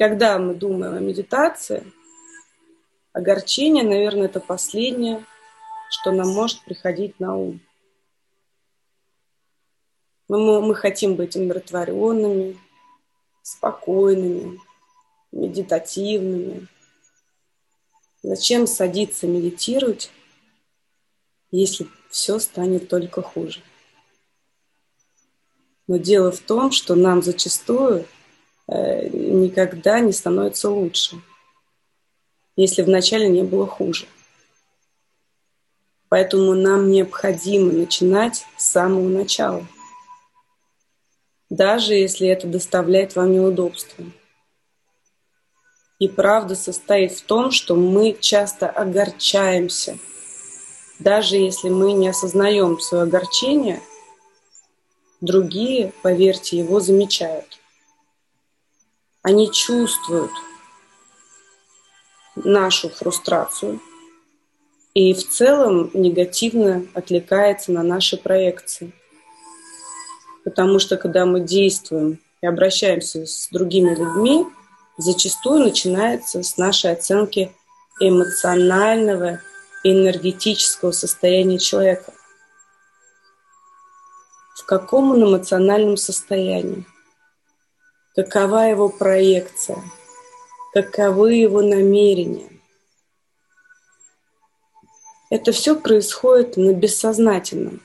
когда мы думаем о медитации, огорчение, наверное, это последнее, что нам может приходить на ум. Мы, мы хотим быть умиротворенными, спокойными, медитативными. Зачем садиться медитировать, если все станет только хуже? Но дело в том, что нам зачастую никогда не становится лучше, если вначале не было хуже. Поэтому нам необходимо начинать с самого начала, даже если это доставляет вам неудобства. И правда состоит в том, что мы часто огорчаемся, даже если мы не осознаем свое огорчение – Другие, поверьте, его замечают. Они чувствуют нашу фрустрацию и в целом негативно отвлекается на наши проекции. Потому что когда мы действуем и обращаемся с другими людьми, зачастую начинается с нашей оценки эмоционального энергетического состояния человека в каком он эмоциональном состоянии, какова его проекция, каковы его намерения. Это все происходит на бессознательном.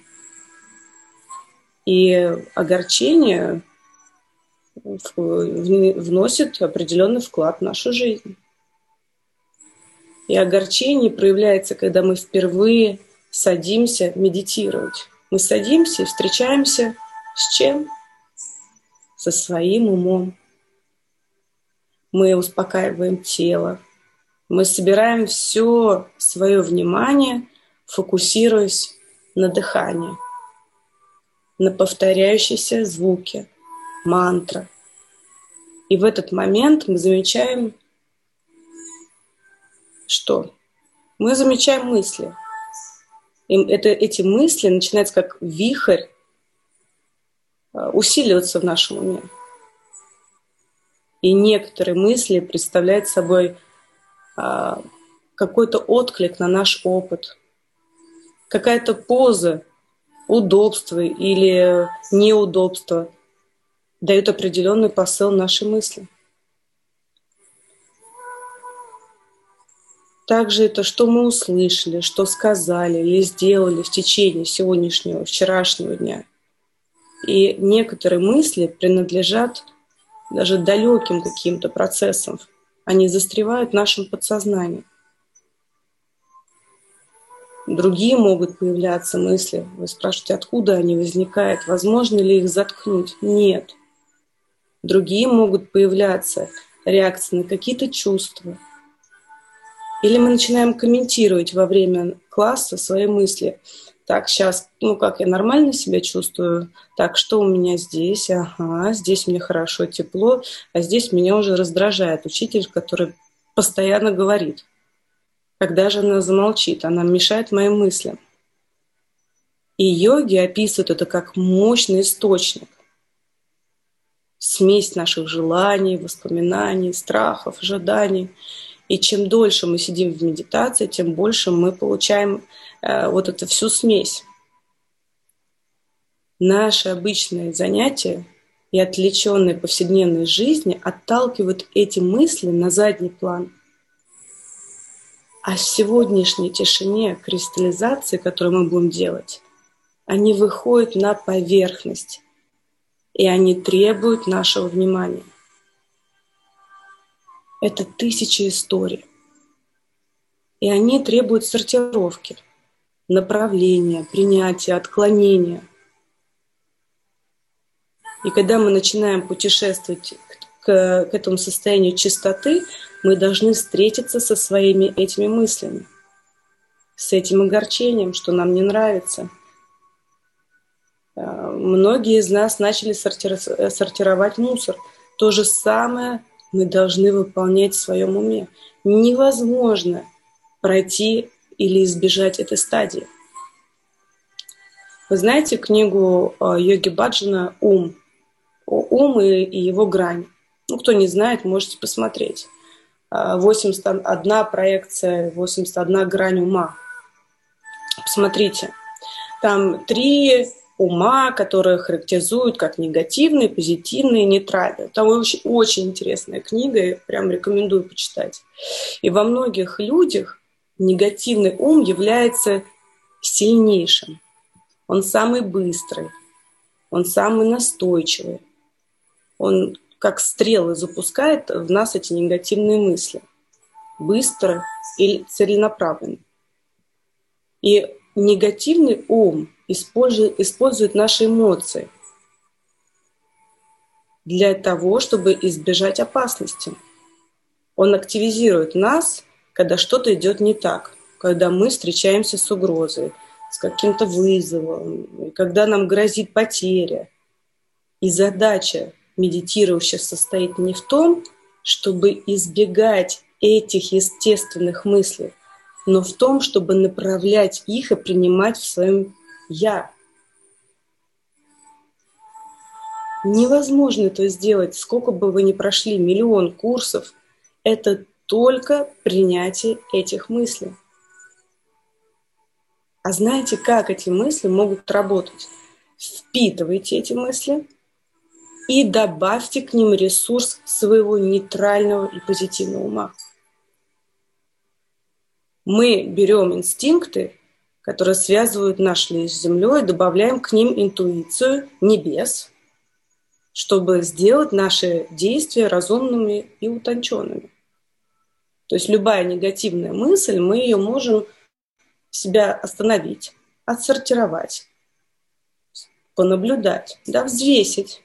И огорчение вносит определенный вклад в нашу жизнь. И огорчение проявляется, когда мы впервые садимся медитировать. Мы садимся и встречаемся с чем? Со своим умом. Мы успокаиваем тело. Мы собираем все свое внимание, фокусируясь на дыхании, на повторяющиеся звуки, мантра. И в этот момент мы замечаем, что? Мы замечаем мысли – и это, эти мысли начинают как вихрь усиливаться в нашем уме. И некоторые мысли представляют собой а, какой-то отклик на наш опыт, какая-то поза, удобство или неудобство дают определенный посыл нашей мысли. Также это, что мы услышали, что сказали или сделали в течение сегодняшнего, вчерашнего дня. И некоторые мысли принадлежат даже далеким каким-то процессам. Они застревают в нашем подсознании. Другие могут появляться мысли. Вы спрашиваете, откуда они возникают? Возможно ли их заткнуть? Нет. Другие могут появляться реакции на какие-то чувства – или мы начинаем комментировать во время класса свои мысли. Так, сейчас, ну как, я нормально себя чувствую? Так, что у меня здесь? Ага, здесь мне хорошо, тепло, а здесь меня уже раздражает учитель, который постоянно говорит. Когда же она замолчит? Она мешает моим мыслям. И йоги описывают это как мощный источник. Смесь наших желаний, воспоминаний, страхов, ожиданий – и чем дольше мы сидим в медитации, тем больше мы получаем э, вот эту всю смесь. Наши обычные занятия и отвлеченные повседневной жизни отталкивают эти мысли на задний план. А в сегодняшней тишине кристаллизации, которую мы будем делать, они выходят на поверхность, и они требуют нашего внимания это тысячи историй. И они требуют сортировки, направления, принятия, отклонения. И когда мы начинаем путешествовать к, к этому состоянию чистоты, мы должны встретиться со своими этими мыслями, с этим огорчением, что нам не нравится. А, многие из нас начали сортировать мусор. То же самое мы должны выполнять в своем уме. Невозможно пройти или избежать этой стадии. Вы знаете книгу э, Йоги Баджана «Ум»? Ум и, его грань. Ну, кто не знает, можете посмотреть. 81 а, проекция, 81 грань ума. Посмотрите. Там три ума, которые характеризуют как негативные, позитивные, нейтральные. Там очень, очень интересная книга, я прям рекомендую почитать. И во многих людях негативный ум является сильнейшим. Он самый быстрый, он самый настойчивый. Он как стрелы запускает в нас эти негативные мысли. Быстро и целенаправленно. И негативный ум использует, использует наши эмоции для того, чтобы избежать опасности. Он активизирует нас, когда что-то идет не так, когда мы встречаемся с угрозой, с каким-то вызовом, когда нам грозит потеря. И задача медитирующих состоит не в том, чтобы избегать этих естественных мыслей, но в том, чтобы направлять их и принимать в своем «я». Невозможно это сделать, сколько бы вы ни прошли, миллион курсов. Это только принятие этих мыслей. А знаете, как эти мысли могут работать? Впитывайте эти мысли, и добавьте к ним ресурс своего нейтрального и позитивного ума. Мы берем инстинкты, которые связывают наш лес с землей, добавляем к ним интуицию небес, чтобы сделать наши действия разумными и утонченными. То есть любая негативная мысль, мы ее можем себя остановить, отсортировать, понаблюдать, да, взвесить,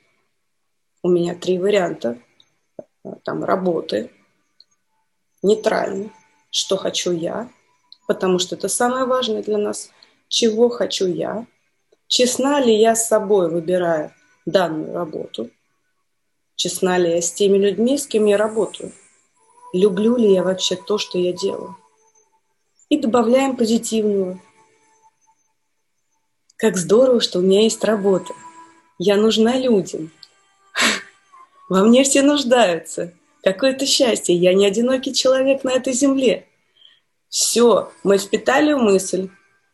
у меня три варианта там работы. Нейтральный. Что хочу я, потому что это самое важное для нас. Чего хочу я? Честна ли я с собой, выбирая данную работу? Честна ли я с теми людьми, с кем я работаю? Люблю ли я вообще то, что я делаю? И добавляем позитивного. Как здорово, что у меня есть работа. Я нужна людям – во мне все нуждаются. Какое-то счастье. Я не одинокий человек на этой земле. Все, мы впитали мысль,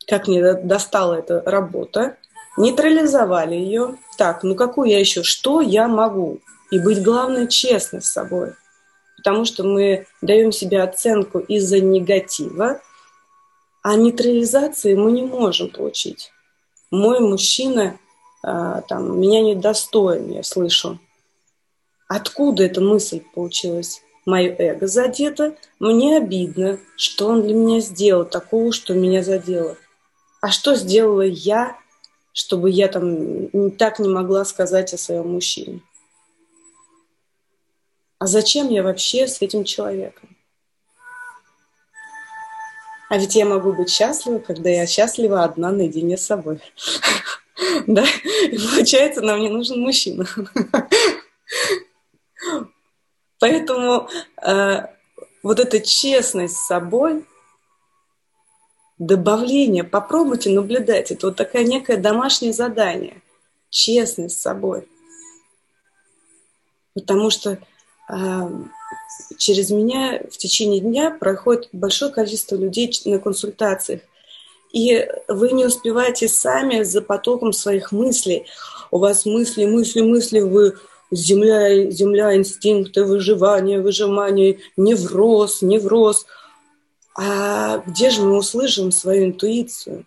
как мне достала эта работа, нейтрализовали ее. Так, ну какую я еще, что я могу? И быть, главное, честной с собой. Потому что мы даем себе оценку из-за негатива, а нейтрализации мы не можем получить. Мой мужчина а, там, меня недостоин, я слышу. Откуда эта мысль получилась? Мое эго задето, мне обидно, что он для меня сделал такого, что меня задело. А что сделала я, чтобы я там так не могла сказать о своем мужчине? А зачем я вообще с этим человеком? А ведь я могу быть счастлива, когда я счастлива одна наедине с собой. Да? И получается, нам не нужен мужчина. Поэтому э, вот эта честность с собой, добавление, попробуйте наблюдать. Это вот такое некое домашнее задание. Честность с собой. Потому что э, через меня в течение дня проходит большое количество людей на консультациях. И вы не успеваете сами за потоком своих мыслей. У вас мысли, мысли, мысли, вы земля, земля инстинкты выживания, выжимания, невроз, невроз. А где же мы услышим свою интуицию?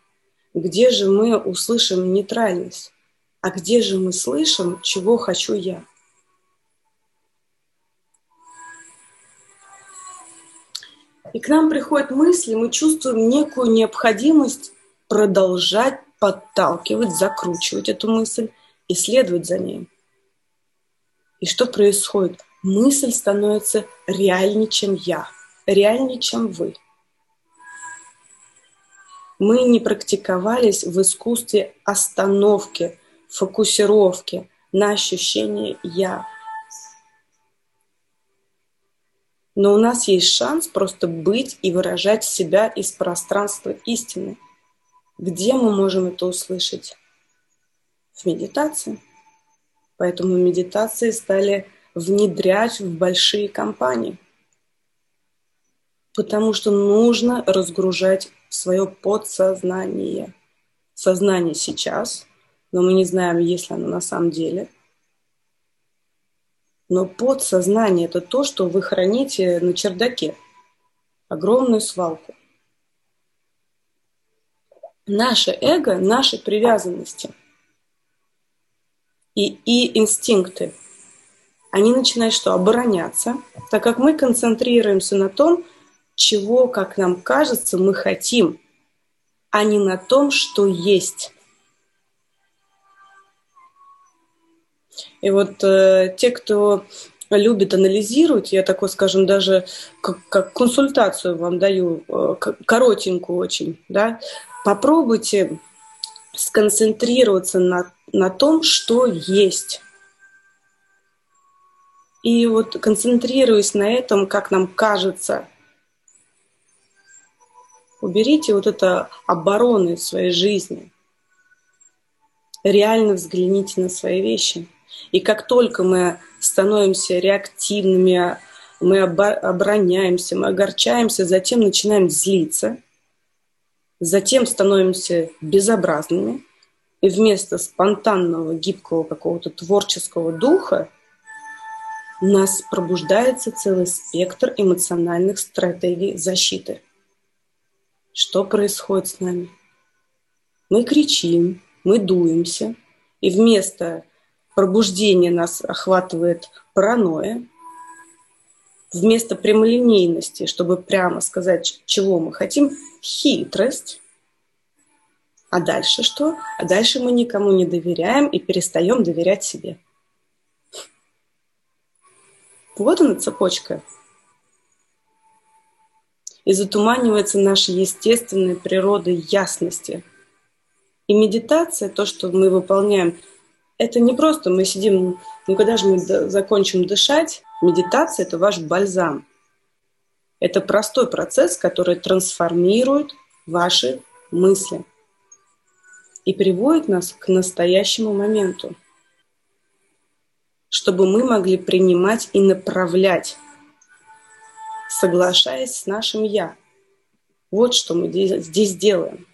Где же мы услышим нейтральность? А где же мы слышим, чего хочу я? И к нам приходят мысли, мы чувствуем некую необходимость продолжать подталкивать, закручивать эту мысль и следовать за ней. И что происходит? Мысль становится реальнее, чем я, реальнее, чем вы. Мы не практиковались в искусстве остановки, фокусировки на ощущение «я». Но у нас есть шанс просто быть и выражать себя из пространства истины. Где мы можем это услышать? В медитации. Поэтому медитации стали внедрять в большие компании. Потому что нужно разгружать свое подсознание. Сознание сейчас, но мы не знаем, есть ли оно на самом деле. Но подсознание – это то, что вы храните на чердаке. Огромную свалку. Наше эго, наши привязанности и, и инстинкты, они начинают что? Обороняться, так как мы концентрируемся на том, чего, как нам кажется, мы хотим, а не на том, что есть. И вот э, те, кто любит анализировать, я такой, скажем, даже как, как консультацию вам даю, э, коротенькую очень, да, попробуйте сконцентрироваться на, на том, что есть. И вот концентрируясь на этом, как нам кажется – Уберите вот это обороны в своей жизни. Реально взгляните на свои вещи. И как только мы становимся реактивными, мы обороняемся, мы огорчаемся, затем начинаем злиться, затем становимся безобразными, и вместо спонтанного, гибкого какого-то творческого духа нас пробуждается целый спектр эмоциональных стратегий защиты – что происходит с нами. Мы кричим, мы дуемся, и вместо пробуждения нас охватывает паранойя, вместо прямолинейности, чтобы прямо сказать, чего мы хотим, хитрость. А дальше что? А дальше мы никому не доверяем и перестаем доверять себе. Вот она цепочка и затуманивается наша естественная природа ясности. И медитация, то, что мы выполняем, это не просто мы сидим, ну когда же мы закончим дышать, медитация – это ваш бальзам. Это простой процесс, который трансформирует ваши мысли и приводит нас к настоящему моменту, чтобы мы могли принимать и направлять соглашаясь с нашим «я». Вот что мы здесь делаем.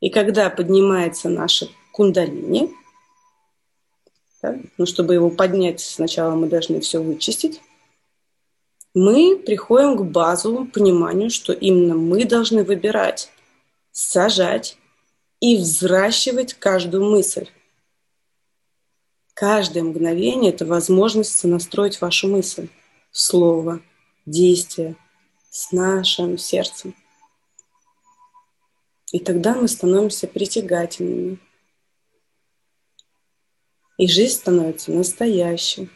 И когда поднимается наша кундалини, да, ну, чтобы его поднять, сначала мы должны все вычистить, мы приходим к базовому пониманию, что именно мы должны выбирать, сажать и взращивать каждую мысль. Каждое мгновение – это возможность сонастроить вашу мысль, слово, действия с нашим сердцем. И тогда мы становимся притягательными. И жизнь становится настоящей.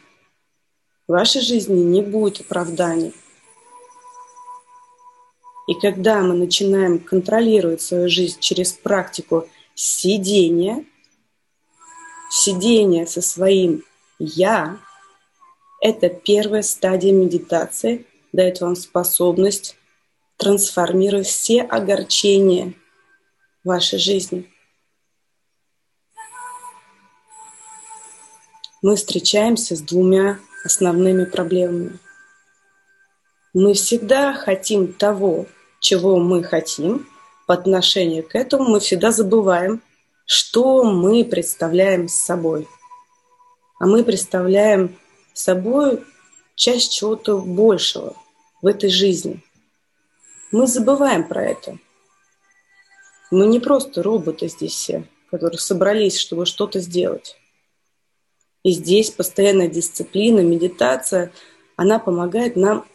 В вашей жизни не будет оправданий. И когда мы начинаем контролировать свою жизнь через практику сидения, сидения со своим «я», это первая стадия медитации – дает вам способность трансформировать все огорчения вашей жизни. Мы встречаемся с двумя основными проблемами. Мы всегда хотим того, чего мы хотим. По отношению к этому мы всегда забываем, что мы представляем собой. А мы представляем собой часть чего-то большего в этой жизни. Мы забываем про это. Мы не просто роботы здесь все, которые собрались, чтобы что-то сделать. И здесь постоянная дисциплина, медитация, она помогает нам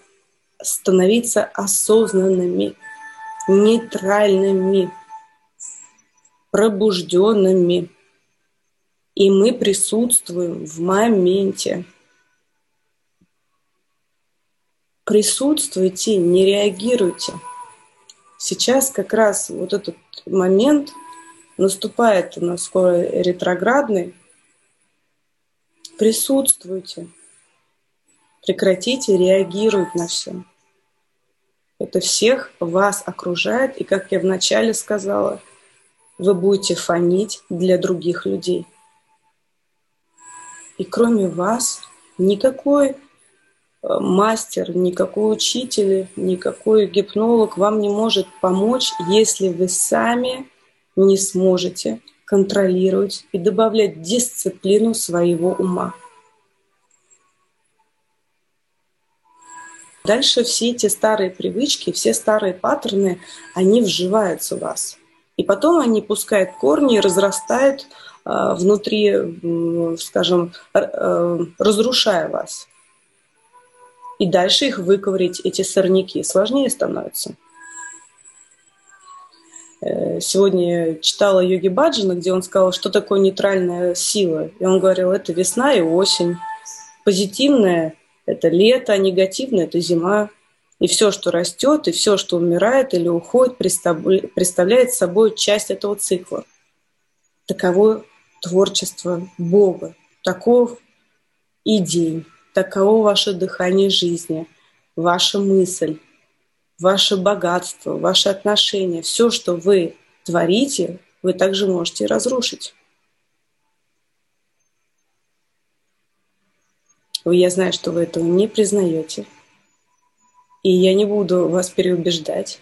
становиться осознанными, нейтральными, пробужденными. И мы присутствуем в моменте. присутствуйте, не реагируйте. Сейчас как раз вот этот момент наступает у нас скоро ретроградный. Присутствуйте, прекратите реагировать на все. Это всех вас окружает, и, как я вначале сказала, вы будете фонить для других людей. И кроме вас Никакой э, мастер, никакой учитель, никакой гипнолог вам не может помочь, если вы сами не сможете контролировать и добавлять дисциплину своего ума. Дальше все эти старые привычки, все старые паттерны, они вживаются в вас. И потом они пускают корни и разрастают э, внутри, э, скажем, э, разрушая вас. И дальше их выковырить, эти сорняки, сложнее становится. Э, сегодня читала Йоги Баджина, где он сказал, что такое нейтральная сила. И он говорил, это весна и осень. Позитивная – это лето, а негативная – это зима. И все, что растет, и все, что умирает или уходит, представляет собой часть этого цикла. Таково творчество Бога. Таков и день. Таково ваше дыхание жизни, ваша мысль, ваше богатство, ваши отношения, все, что вы творите, вы также можете разрушить. Я знаю, что вы этого не признаете. И я не буду вас переубеждать.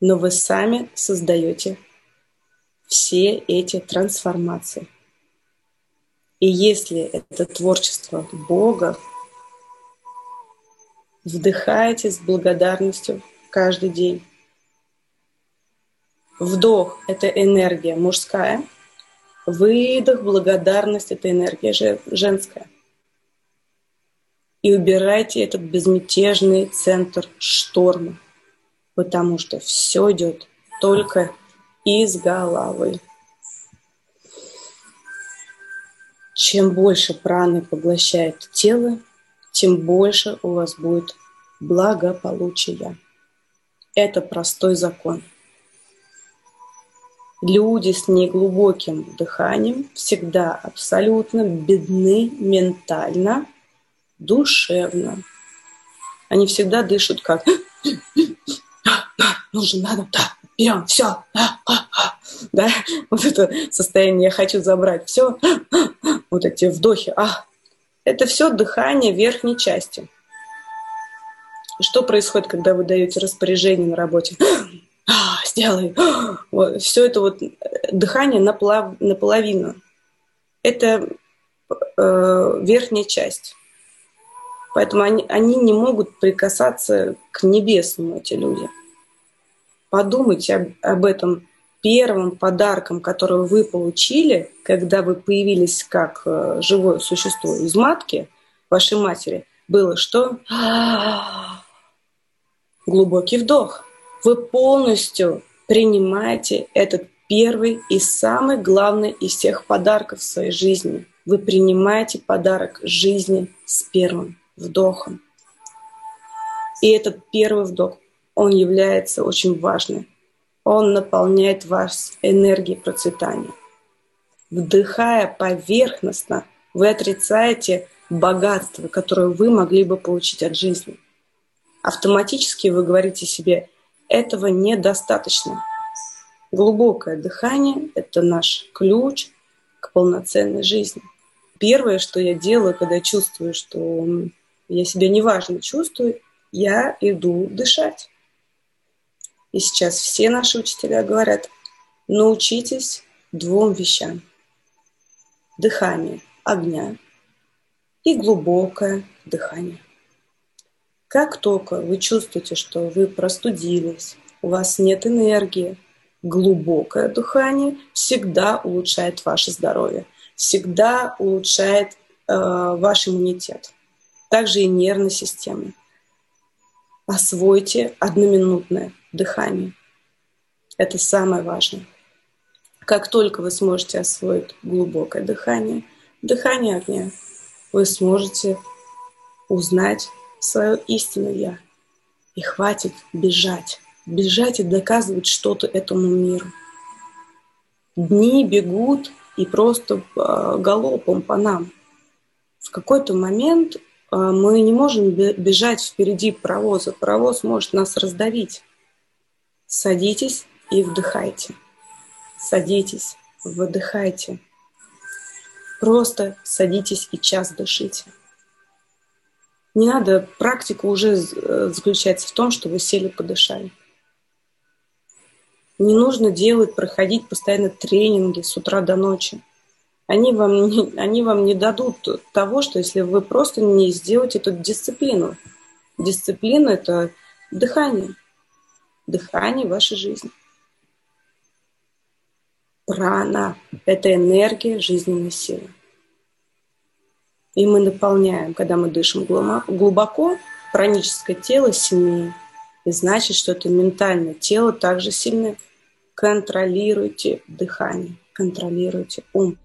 Но вы сами создаете все эти трансформации. И если это творчество Бога, Вдыхайте с благодарностью каждый день. Вдох – это энергия мужская. Выдох, благодарность – это энергия женская. И убирайте этот безмятежный центр шторма, потому что все идет только из головы. Чем больше праны поглощает тело, тем больше у вас будет благополучия. Это простой закон. Люди с неглубоким дыханием всегда абсолютно бедны ментально, душевно. Они всегда дышат как нужно, надо, да, берем, все, да, вот это состояние я хочу забрать, все, вот эти вдохи, а, это все дыхание верхней части. Что происходит, когда вы даете распоряжение на работе? А, сделай. Вот. Все это вот э, дыхание наполов... наполовину. Это э, верхняя часть. Поэтому они, они не могут прикасаться к небесному, эти люди. Подумайте об, об этом первым подарком, который вы получили, когда вы появились как э, живое существо из матки вашей матери, было что? Глубокий вдох. Вы полностью принимаете этот первый и самый главный из всех подарков в своей жизни. Вы принимаете подарок жизни с первым вдохом. И этот первый вдох, он является очень важным он наполняет вас энергией процветания. Вдыхая поверхностно, вы отрицаете богатство, которое вы могли бы получить от жизни. Автоматически вы говорите себе, этого недостаточно. Глубокое дыхание – это наш ключ к полноценной жизни. Первое, что я делаю, когда чувствую, что я себя неважно чувствую, я иду дышать. И сейчас все наши учителя говорят, научитесь двум вещам. Дыхание огня и глубокое дыхание. Как только вы чувствуете, что вы простудились, у вас нет энергии, глубокое дыхание всегда улучшает ваше здоровье, всегда улучшает э, ваш иммунитет, также и нервной системы. Освойте одноминутное дыхание. Это самое важное. Как только вы сможете освоить глубокое дыхание, дыхание огня, вы сможете узнать свое истинное «Я». И хватит бежать. Бежать и доказывать что-то этому миру. Дни бегут и просто а, галопом по нам. В какой-то момент а, мы не можем бежать впереди паровоза. Паровоз может нас раздавить. Садитесь и вдыхайте. Садитесь, выдыхайте. Просто садитесь и час дышите. Не надо, практика уже э, заключается в том, что вы сели, подышали. Не нужно делать, проходить постоянно тренинги с утра до ночи. Они вам не, они вам не дадут того, что если вы просто не сделаете эту дисциплину. Дисциплина – это дыхание. Дыхание вашей жизни. Прана – это энергия жизненной силы. И мы наполняем, когда мы дышим глубоко, праническое тело сильнее. И значит, что это ментальное тело также сильное. Контролируйте дыхание, контролируйте ум.